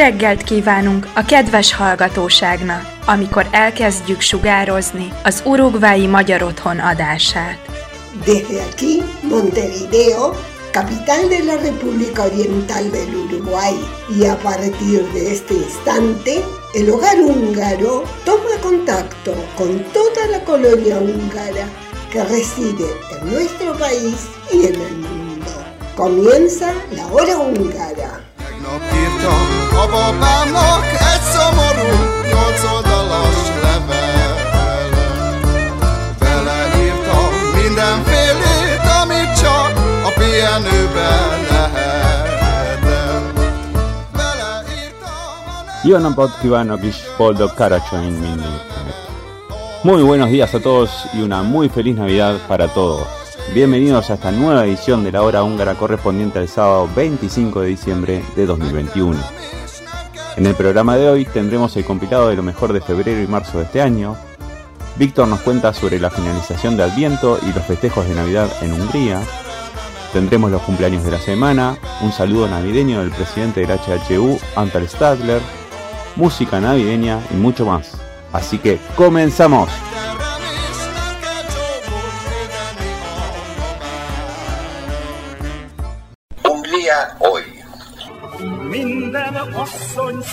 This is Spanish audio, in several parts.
reggelt kívánunk a kedves hallgatóságnak, amikor elkezdjük sugározni az urugvái Magyar Otthon adását. Desde aquí, Montevideo, capital de la República Oriental del Uruguay, y a partir de este instante, el hogar húngaro toma contacto con toda la colonia húngara que reside en nuestro país y en el mundo. Comienza la hora húngara. Tegnap írtam a babámnak egy szomorú, nyolc. Muy buenos días a todos y una muy feliz Navidad para todos. Bienvenidos a esta nueva edición de la hora húngara correspondiente al sábado 25 de diciembre de 2021. En el programa de hoy tendremos el compilado de lo mejor de febrero y marzo de este año. Víctor nos cuenta sobre la finalización de Adviento y los festejos de Navidad en Hungría. Tendremos los cumpleaños de la semana, un saludo navideño del presidente del HHU, Antal Stadler, música navideña y mucho más. Así que comenzamos.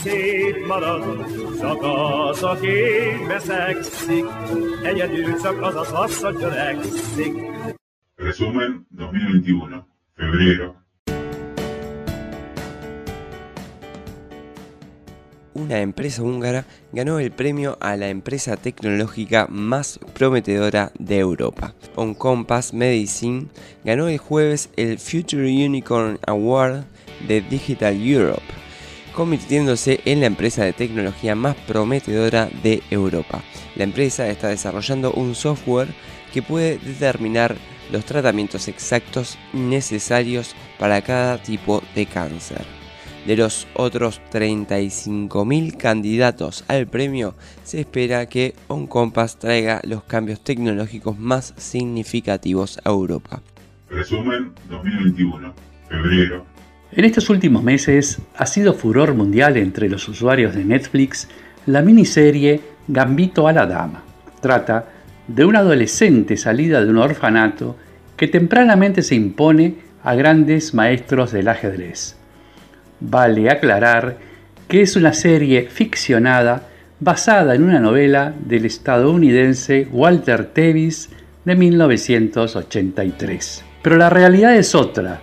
Szép marad, csak az, aki beszegszik, egyedül csak az az asszony öregszik. Resumen 2021, febrero. una empresa húngara ganó el premio a la empresa tecnológica más prometedora de Europa. On Compass Medicine ganó el jueves el Future Unicorn Award de Digital Europe, convirtiéndose en la empresa de tecnología más prometedora de Europa. La empresa está desarrollando un software que puede determinar los tratamientos exactos necesarios para cada tipo de cáncer. De los otros 35.000 candidatos al premio, se espera que OnCompass traiga los cambios tecnológicos más significativos a Europa. Resumen 2021, febrero. En estos últimos meses ha sido furor mundial entre los usuarios de Netflix la miniserie Gambito a la Dama. Trata de una adolescente salida de un orfanato que tempranamente se impone a grandes maestros del ajedrez. Vale aclarar que es una serie ficcionada basada en una novela del estadounidense Walter Tevis de 1983. Pero la realidad es otra.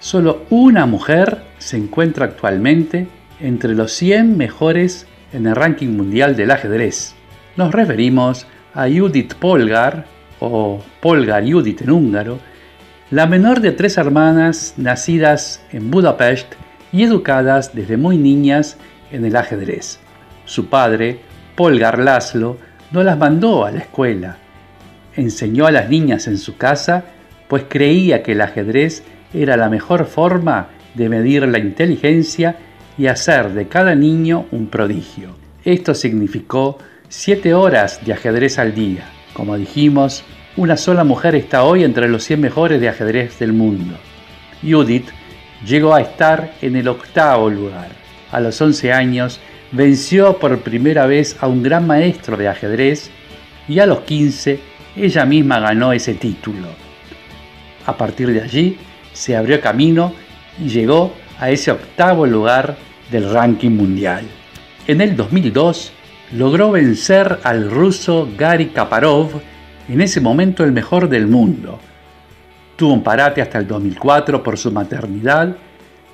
Solo una mujer se encuentra actualmente entre los 100 mejores en el ranking mundial del ajedrez. Nos referimos a Judith Polgar, o Polgar Judith en húngaro, la menor de tres hermanas nacidas en Budapest y educadas desde muy niñas en el ajedrez. Su padre, Polgar Laszlo, no las mandó a la escuela. Enseñó a las niñas en su casa, pues creía que el ajedrez era la mejor forma de medir la inteligencia y hacer de cada niño un prodigio. Esto significó 7 horas de ajedrez al día. Como dijimos, una sola mujer está hoy entre los 100 mejores de ajedrez del mundo. Judith llegó a estar en el octavo lugar. A los 11 años venció por primera vez a un gran maestro de ajedrez y a los 15 ella misma ganó ese título. A partir de allí se abrió camino y llegó a ese octavo lugar del ranking mundial. En el 2002 logró vencer al ruso Gary Kaparov, en ese momento el mejor del mundo. Tuvo un parate hasta el 2004 por su maternidad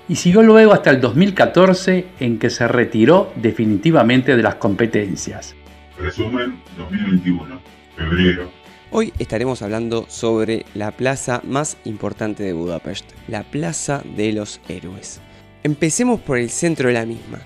y siguió luego hasta el 2014 en que se retiró definitivamente de las competencias. Resumen 2021, febrero. Hoy estaremos hablando sobre la plaza más importante de Budapest, la Plaza de los Héroes. Empecemos por el centro de la misma,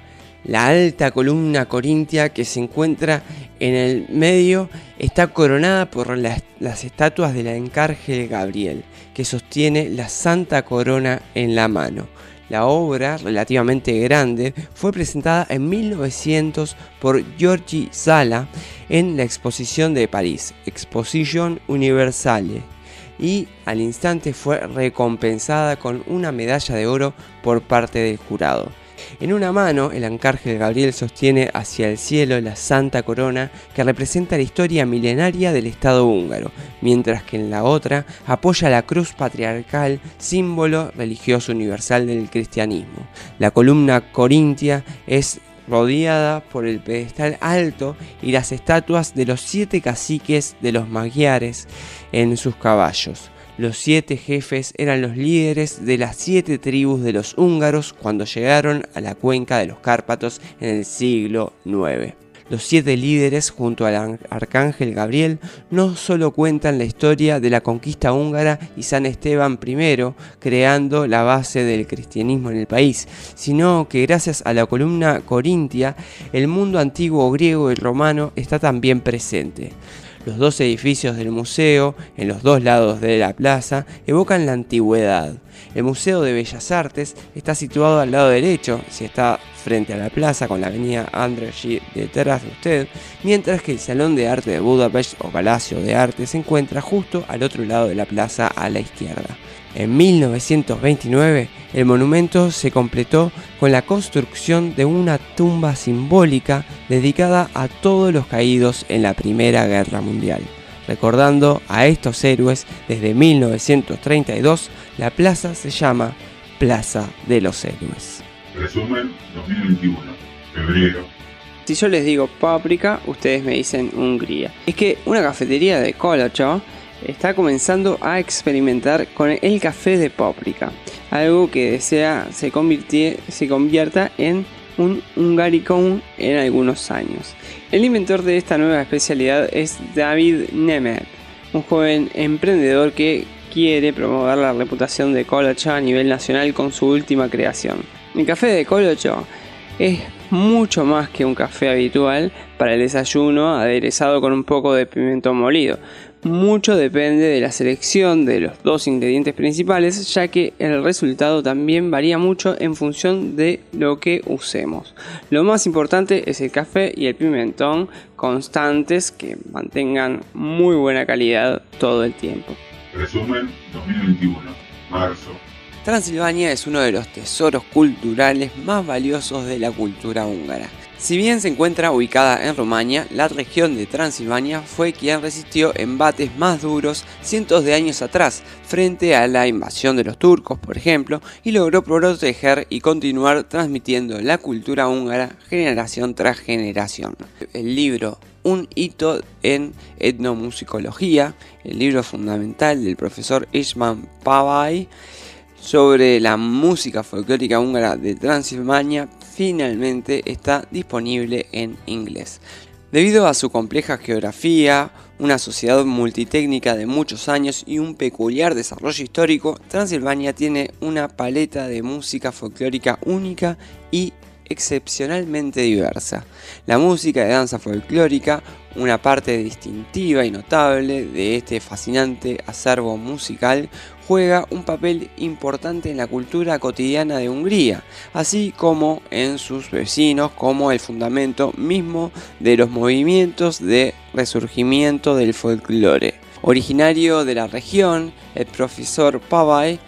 la alta columna corintia que se encuentra en el medio está coronada por las, las estatuas del Arcángel Gabriel, que sostiene la Santa Corona en la mano. La obra, relativamente grande, fue presentada en 1900 por Giorgi Sala en la exposición de París, Exposition Universale, y al instante fue recompensada con una medalla de oro por parte del jurado. En una mano, el arcángel Gabriel sostiene hacia el cielo la Santa Corona que representa la historia milenaria del Estado húngaro, mientras que en la otra apoya la cruz patriarcal, símbolo religioso universal del cristianismo. La columna corintia es rodeada por el pedestal alto y las estatuas de los siete caciques de los magiares en sus caballos. Los siete jefes eran los líderes de las siete tribus de los húngaros cuando llegaron a la cuenca de los Cárpatos en el siglo IX. Los siete líderes junto al arcángel Gabriel no solo cuentan la historia de la conquista húngara y San Esteban I creando la base del cristianismo en el país, sino que gracias a la columna corintia el mundo antiguo griego y romano está también presente. Los dos edificios del museo, en los dos lados de la plaza, evocan la antigüedad. El Museo de Bellas Artes está situado al lado derecho, si está frente a la plaza con la avenida Andrzej detrás de usted, mientras que el Salón de Arte de Budapest o Palacio de Arte se encuentra justo al otro lado de la plaza a la izquierda. En 1929, el monumento se completó con la construcción de una tumba simbólica dedicada a todos los caídos en la Primera Guerra Mundial. Recordando a estos héroes desde 1932, la plaza se llama Plaza de los Héroes. Resumen 2021. Febrero. Si yo les digo páprica, ustedes me dicen Hungría. Es que una cafetería de Kolocho está comenzando a experimentar con el café de páprica, algo que desea se, se convierta en un Hungaricon en algunos años. El inventor de esta nueva especialidad es David Nemeth, un joven emprendedor que quiere promover la reputación de Colocho a nivel nacional con su última creación. El café de Colocho es mucho más que un café habitual para el desayuno aderezado con un poco de pimiento molido. Mucho depende de la selección de los dos ingredientes principales, ya que el resultado también varía mucho en función de lo que usemos. Lo más importante es el café y el pimentón constantes que mantengan muy buena calidad todo el tiempo. Resumen 2021. Marzo. Transilvania es uno de los tesoros culturales más valiosos de la cultura húngara. Si bien se encuentra ubicada en Rumania, la región de Transilvania fue quien resistió embates más duros cientos de años atrás frente a la invasión de los turcos, por ejemplo, y logró proteger y continuar transmitiendo la cultura húngara generación tras generación. El libro Un hito en etnomusicología, el libro fundamental del profesor Ishman Pavai, sobre la música folclórica húngara de Transilvania finalmente está disponible en inglés. Debido a su compleja geografía, una sociedad multitécnica de muchos años y un peculiar desarrollo histórico, Transilvania tiene una paleta de música folclórica única y excepcionalmente diversa. La música de danza folclórica, una parte distintiva y notable de este fascinante acervo musical, juega un papel importante en la cultura cotidiana de Hungría, así como en sus vecinos como el fundamento mismo de los movimientos de resurgimiento del folclore. Originario de la región, el profesor Pavai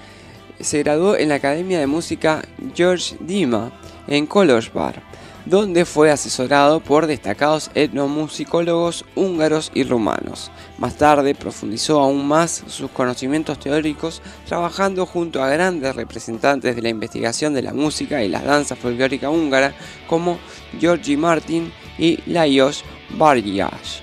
se graduó en la Academia de Música George Dima en Kolosvar donde fue asesorado por destacados etnomusicólogos húngaros y rumanos. Más tarde profundizó aún más sus conocimientos teóricos trabajando junto a grandes representantes de la investigación de la música y la danza folclórica húngara como Georgi Martin y Lajos Bargyas.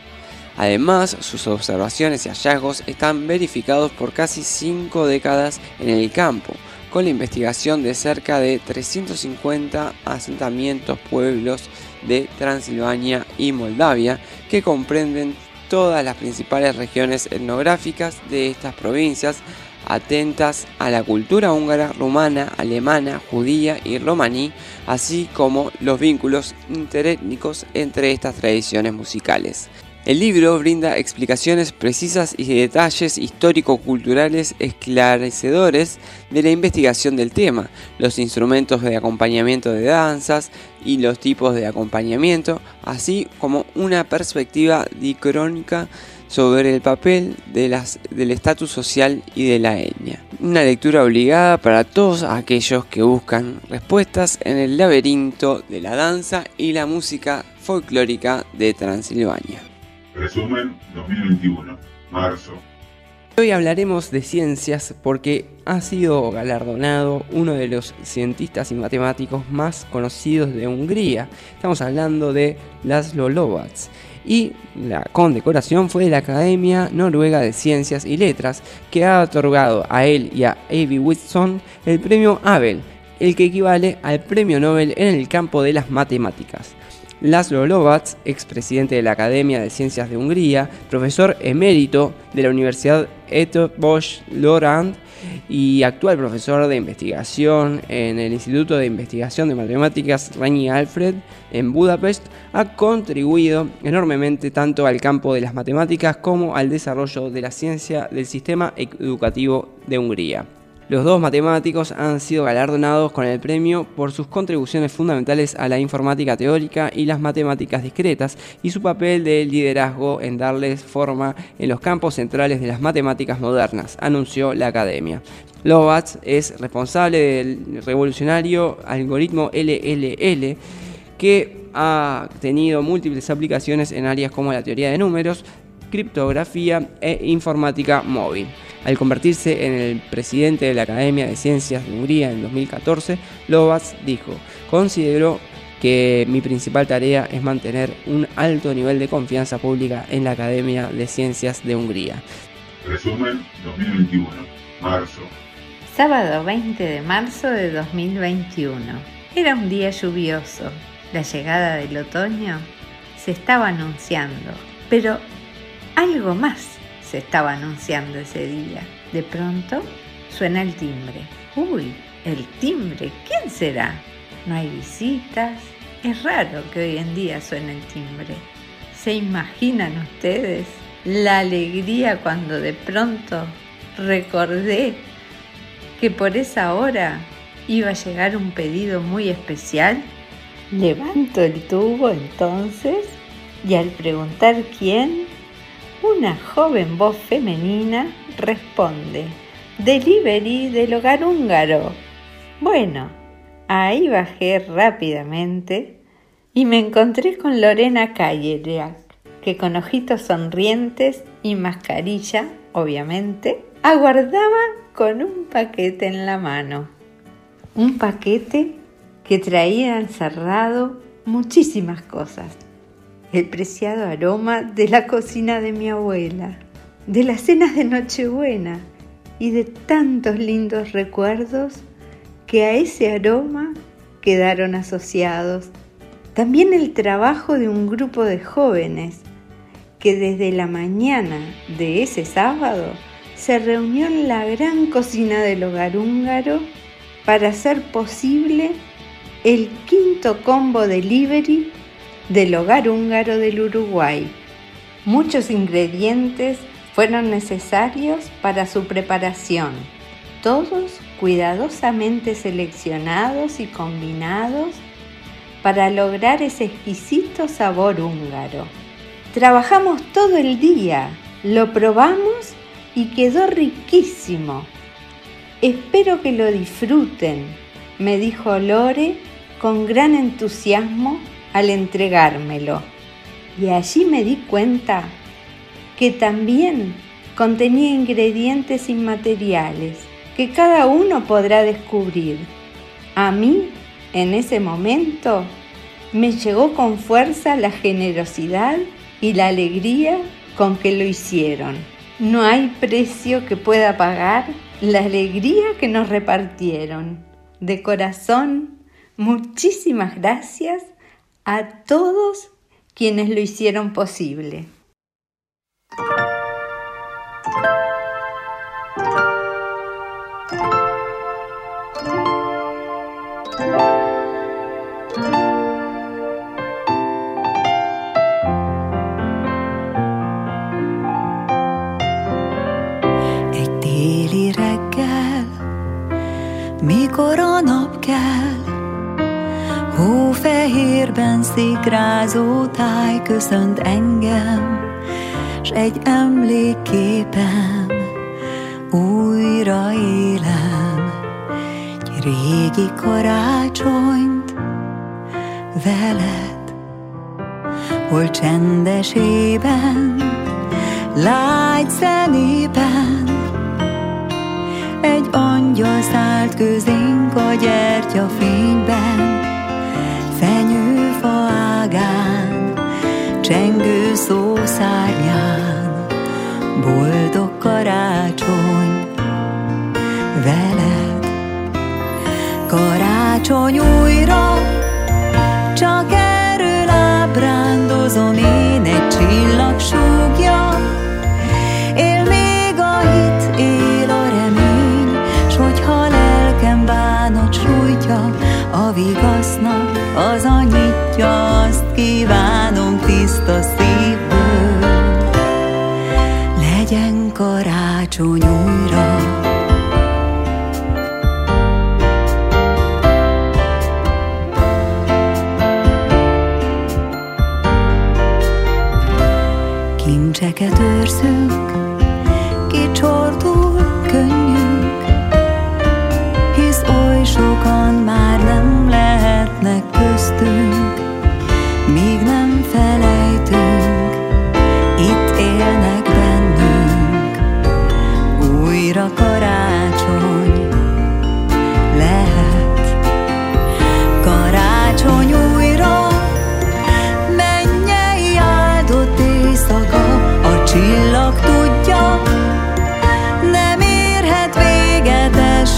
Además, sus observaciones y hallazgos están verificados por casi cinco décadas en el campo, con la investigación de cerca de 350 asentamientos pueblos de Transilvania y Moldavia que comprenden todas las principales regiones etnográficas de estas provincias atentas a la cultura húngara, rumana, alemana, judía y romaní, así como los vínculos interétnicos entre estas tradiciones musicales. El libro brinda explicaciones precisas y detalles histórico-culturales esclarecedores de la investigación del tema, los instrumentos de acompañamiento de danzas y los tipos de acompañamiento, así como una perspectiva dicrónica sobre el papel del estatus social y de la etnia. una lectura obligada para todos aquellos que buscan respuestas en el laberinto de la danza y la música folclórica de Transilvania. Resumen 2021, marzo. Hoy hablaremos de ciencias porque ha sido galardonado uno de los cientistas y matemáticos más conocidos de Hungría. Estamos hablando de Laszlo Lovac. Y la condecoración fue de la Academia Noruega de Ciencias y Letras, que ha otorgado a él y a Avi Whitson el premio Abel, el que equivale al premio Nobel en el campo de las matemáticas. Laszlo Lovac, expresidente de la Academia de Ciencias de Hungría, profesor emérito de la Universidad Bosch Lorand y actual profesor de investigación en el Instituto de Investigación de Matemáticas Reini Alfred en Budapest, ha contribuido enormemente tanto al campo de las matemáticas como al desarrollo de la ciencia del sistema educativo de Hungría. Los dos matemáticos han sido galardonados con el premio por sus contribuciones fundamentales a la informática teórica y las matemáticas discretas y su papel de liderazgo en darles forma en los campos centrales de las matemáticas modernas, anunció la academia. Lovatz es responsable del revolucionario algoritmo LLL que ha tenido múltiples aplicaciones en áreas como la teoría de números, criptografía e informática móvil. Al convertirse en el presidente de la Academia de Ciencias de Hungría en 2014, Lovac dijo, considero que mi principal tarea es mantener un alto nivel de confianza pública en la Academia de Ciencias de Hungría. Resumen 2021, marzo. Sábado 20 de marzo de 2021. Era un día lluvioso. La llegada del otoño se estaba anunciando, pero algo más se estaba anunciando ese día. De pronto suena el timbre. Uy, el timbre, ¿quién será? No hay visitas. Es raro que hoy en día suene el timbre. ¿Se imaginan ustedes la alegría cuando de pronto recordé que por esa hora iba a llegar un pedido muy especial? Levanto el tubo entonces y al preguntar quién, una joven voz femenina responde, Delivery del hogar húngaro. Bueno, ahí bajé rápidamente y me encontré con Lorena Kajeriak, que con ojitos sonrientes y mascarilla, obviamente, aguardaba con un paquete en la mano. Un paquete que traía encerrado muchísimas cosas el preciado aroma de la cocina de mi abuela, de las cenas de Nochebuena y de tantos lindos recuerdos que a ese aroma quedaron asociados. También el trabajo de un grupo de jóvenes que desde la mañana de ese sábado se reunió en la gran cocina del hogar húngaro para hacer posible el quinto combo delivery del hogar húngaro del Uruguay. Muchos ingredientes fueron necesarios para su preparación, todos cuidadosamente seleccionados y combinados para lograr ese exquisito sabor húngaro. Trabajamos todo el día, lo probamos y quedó riquísimo. Espero que lo disfruten, me dijo Lore con gran entusiasmo al entregármelo. Y allí me di cuenta que también contenía ingredientes inmateriales que cada uno podrá descubrir. A mí, en ese momento, me llegó con fuerza la generosidad y la alegría con que lo hicieron. No hay precio que pueda pagar la alegría que nos repartieron. De corazón, muchísimas gracias a todos quienes lo hicieron posible. Szikrázó táj köszönt engem, S egy emlékképem újra él régi karácsonyt veled, hol csendesében, lágy zenében, egy angyal szállt közénk a gyertyafényben, fenyőfa ágán, csengő szószárnyán, boldog karácsony veled. Karácsony újra, csak erről ábrándozom én egy csillag súgja, él még a hit, él a remény, s hogyha lelkem bánat a vigasznak az a hogyha azt kíván.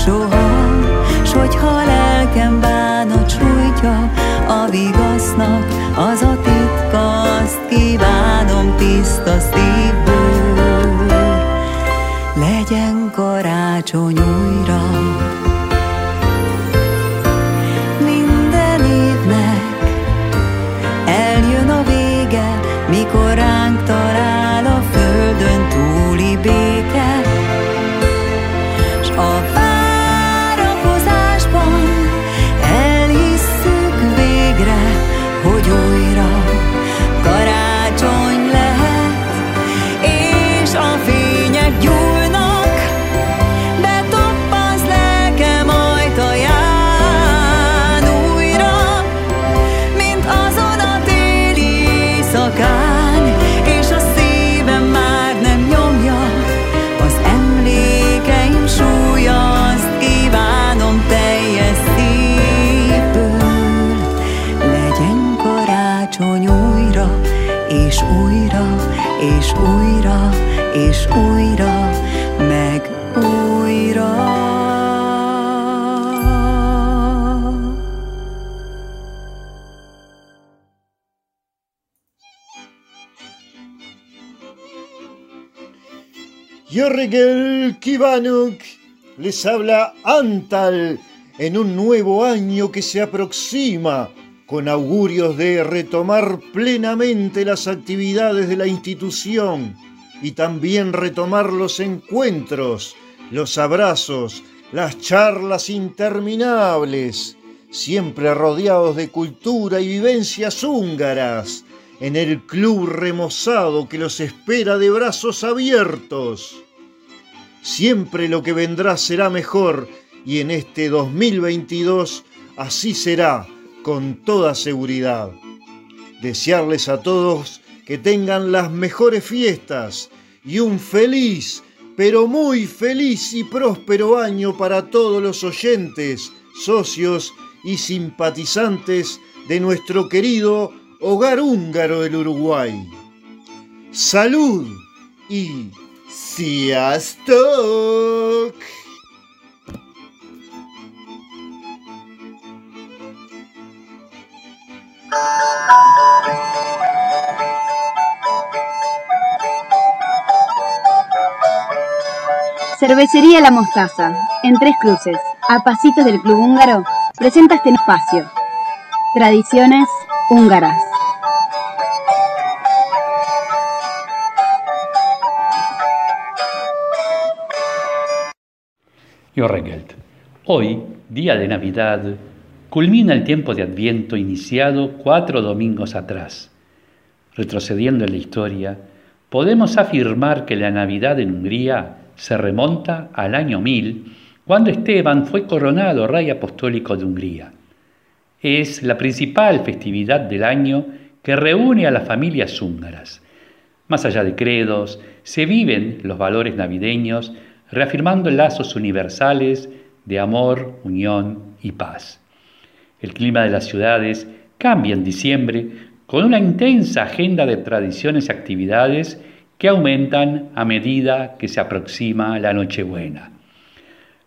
Soha, s hogyha lelkem bánat sújtja, a vigasznak az a titka, azt kívánom tiszta szívből. Legyen karácsony újra, Jorgel Kivanuk les habla Antal en un nuevo año que se aproxima con augurios de retomar plenamente las actividades de la institución y también retomar los encuentros, los abrazos, las charlas interminables, siempre rodeados de cultura y vivencias húngaras, en el club remozado que los espera de brazos abiertos. Siempre lo que vendrá será mejor y en este 2022 así será con toda seguridad. Desearles a todos que tengan las mejores fiestas y un feliz, pero muy feliz y próspero año para todos los oyentes, socios y simpatizantes de nuestro querido hogar húngaro del Uruguay. Salud y Sziasztok! Cervecería La Mostaza, en Tres Cruces, a pasitos del Club Húngaro, presenta este espacio. Tradiciones húngaras. Jorregelt. Hoy, día de Navidad, culmina el tiempo de Adviento iniciado cuatro domingos atrás. Retrocediendo en la historia, podemos afirmar que la Navidad en Hungría se remonta al año 1000 cuando Esteban fue coronado rey apostólico de Hungría. Es la principal festividad del año que reúne a las familias húngaras. Más allá de credos, se viven los valores navideños, reafirmando lazos universales de amor, unión y paz. El clima de las ciudades cambia en diciembre con una intensa agenda de tradiciones y actividades que aumentan a medida que se aproxima la Nochebuena.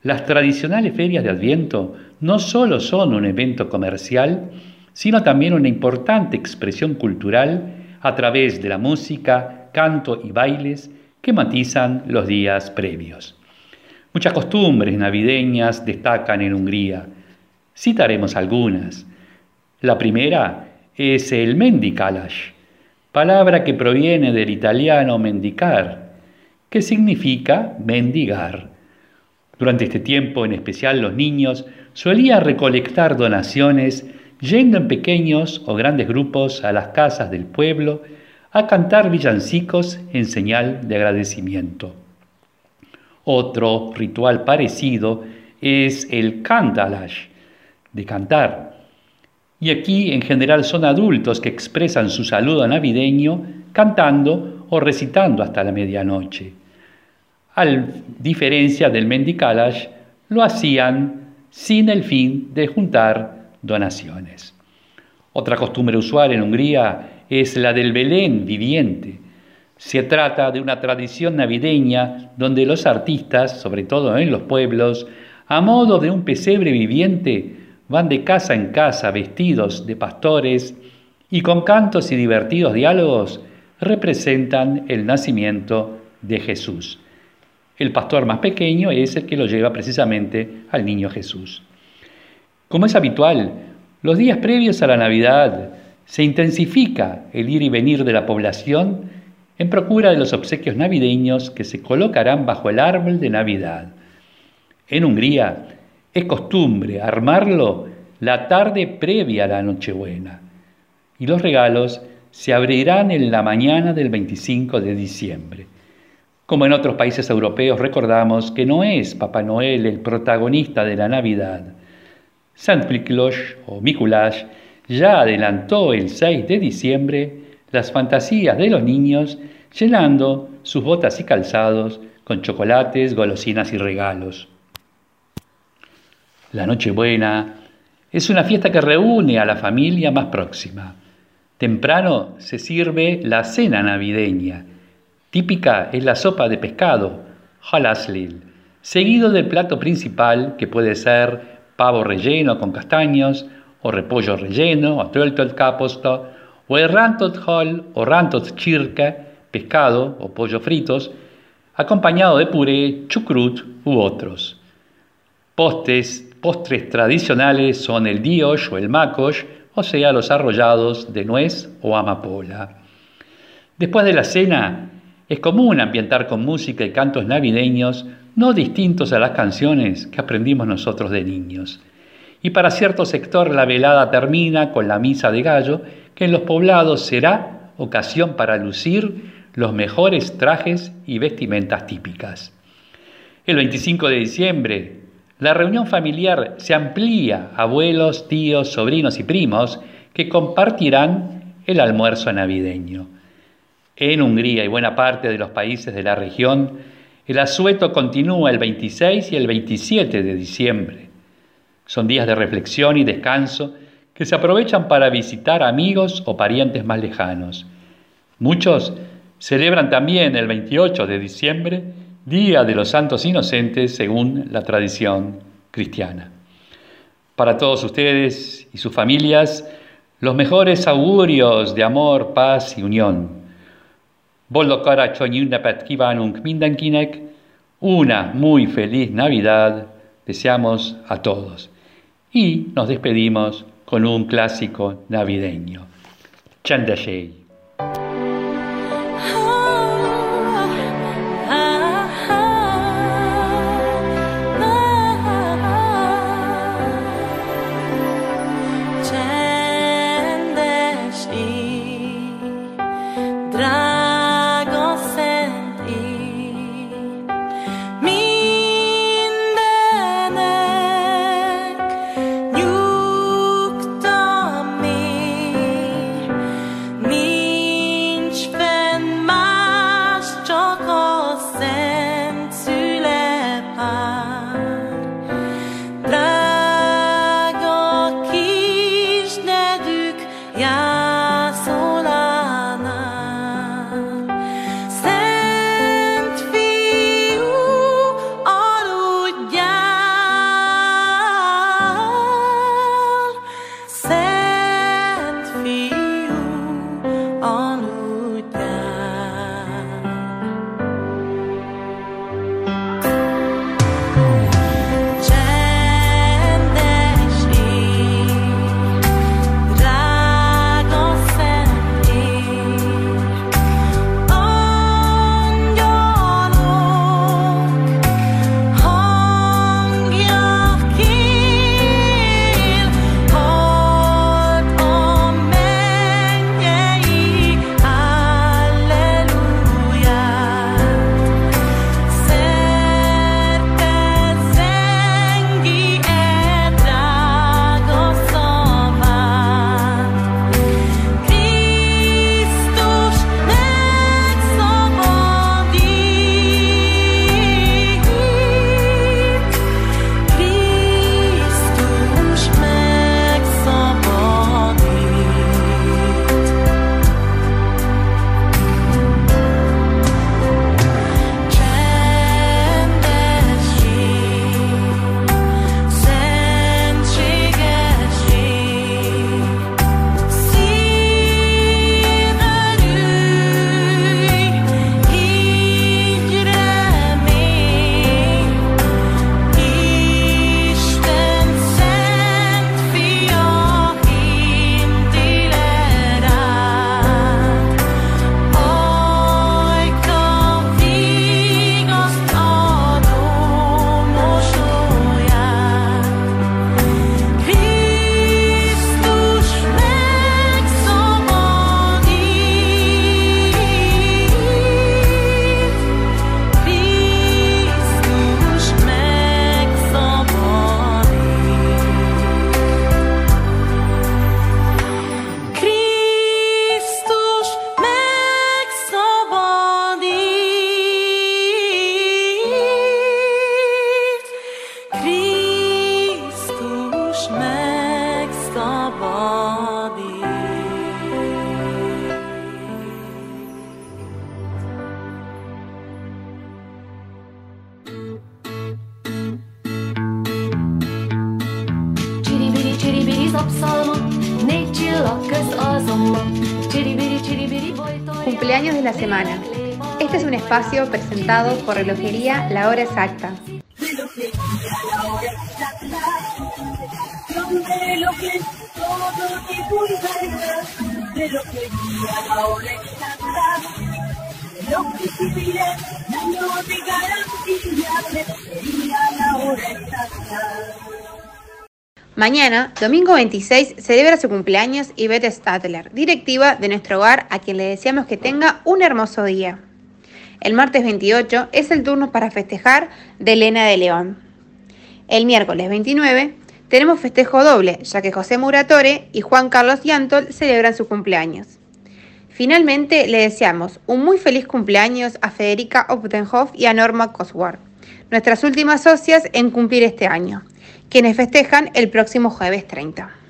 Las tradicionales ferias de Adviento no solo son un evento comercial, sino también una importante expresión cultural a través de la música, canto y bailes que matizan los días previos. Muchas costumbres navideñas destacan en Hungría. Citaremos algunas. La primera es el mendicalash, palabra que proviene del italiano mendicar, que significa mendigar. Durante este tiempo, en especial los niños, solían recolectar donaciones yendo en pequeños o grandes grupos a las casas del pueblo a cantar villancicos en señal de agradecimiento. Otro ritual parecido es el cantalash, de cantar. Y aquí en general son adultos que expresan su saludo navideño cantando o recitando hasta la medianoche. A diferencia del mendicalash, lo hacían sin el fin de juntar donaciones. Otra costumbre usual en Hungría es la del Belén viviente. Se trata de una tradición navideña donde los artistas, sobre todo en los pueblos, a modo de un pesebre viviente, van de casa en casa vestidos de pastores y con cantos y divertidos diálogos representan el nacimiento de Jesús. El pastor más pequeño es el que lo lleva precisamente al niño Jesús. Como es habitual, los días previos a la Navidad se intensifica el ir y venir de la población en procura de los obsequios navideños que se colocarán bajo el árbol de Navidad. En Hungría es costumbre armarlo la tarde previa a la Nochebuena y los regalos se abrirán en la mañana del 25 de diciembre. Como en otros países europeos recordamos que no es Papá Noel el protagonista de la Navidad. Sant Miklos o Mikuláš ya adelantó el 6 de diciembre las fantasías de los niños llenando sus botas y calzados con chocolates, golosinas y regalos. La Nochebuena es una fiesta que reúne a la familia más próxima. Temprano se sirve la cena navideña. Típica es la sopa de pescado, halaslil, seguido del plato principal que puede ser pavo relleno con castaños, o repollo relleno, o caposto, o el rantot hol o rantot chirke, pescado o pollo fritos, acompañado de puré, chucrut u otros. Postes, postres tradicionales son el diosh o el makosh, o sea, los arrollados de nuez o amapola. Después de la cena, es común ambientar con música y cantos navideños no distintos a las canciones que aprendimos nosotros de niños. Y para cierto sector la velada termina con la misa de gallo, que en los poblados será ocasión para lucir los mejores trajes y vestimentas típicas. El 25 de diciembre, la reunión familiar se amplía a abuelos, tíos, sobrinos y primos que compartirán el almuerzo navideño. En Hungría y buena parte de los países de la región, el asueto continúa el 26 y el 27 de diciembre. Son días de reflexión y descanso que se aprovechan para visitar amigos o parientes más lejanos. Muchos celebran también el 28 de diciembre, Día de los Santos Inocentes según la tradición cristiana. Para todos ustedes y sus familias, los mejores augurios de amor, paz y unión. Una muy feliz Navidad deseamos a todos. Y nos despedimos con un clásico navideño. Chandashei. Presentado por Relojería La Hora Exacta. Mañana, domingo 26, celebra su cumpleaños Ivette Stadler, directiva de nuestro hogar, a quien le deseamos que tenga un hermoso día. El martes 28 es el turno para festejar de Elena de León. El miércoles 29 tenemos festejo doble, ya que José Muratore y Juan Carlos Yantol celebran su cumpleaños. Finalmente, le deseamos un muy feliz cumpleaños a Federica Optenhoff y a Norma Cosworth, nuestras últimas socias en cumplir este año, quienes festejan el próximo jueves 30.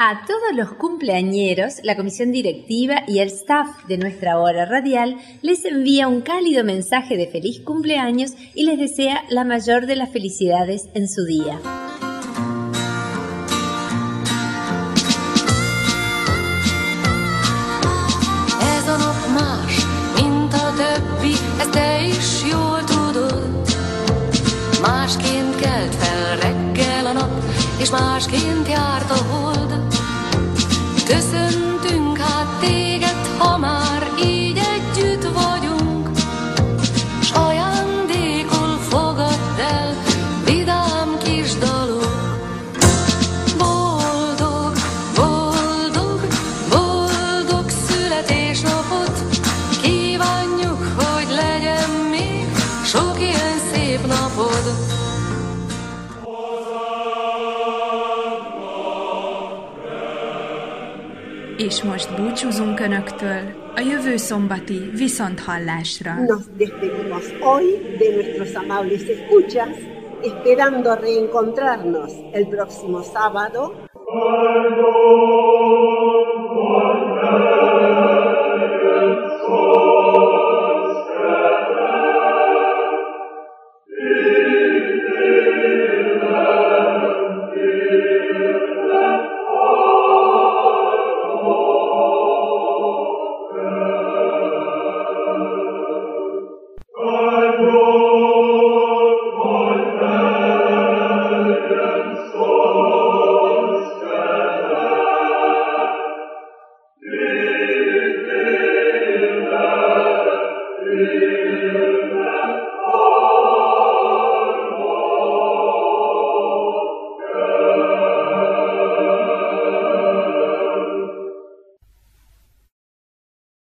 A todos los cumpleañeros, la comisión directiva y el staff de nuestra hora radial les envía un cálido mensaje de feliz cumpleaños y les desea la mayor de las felicidades en su día. Búcsúzunk Önöktől a jövő szombati viszonthallásra. Nos despedimos hoy de nuestros amables escuchas, esperando reencontrarnos el próximo sábado.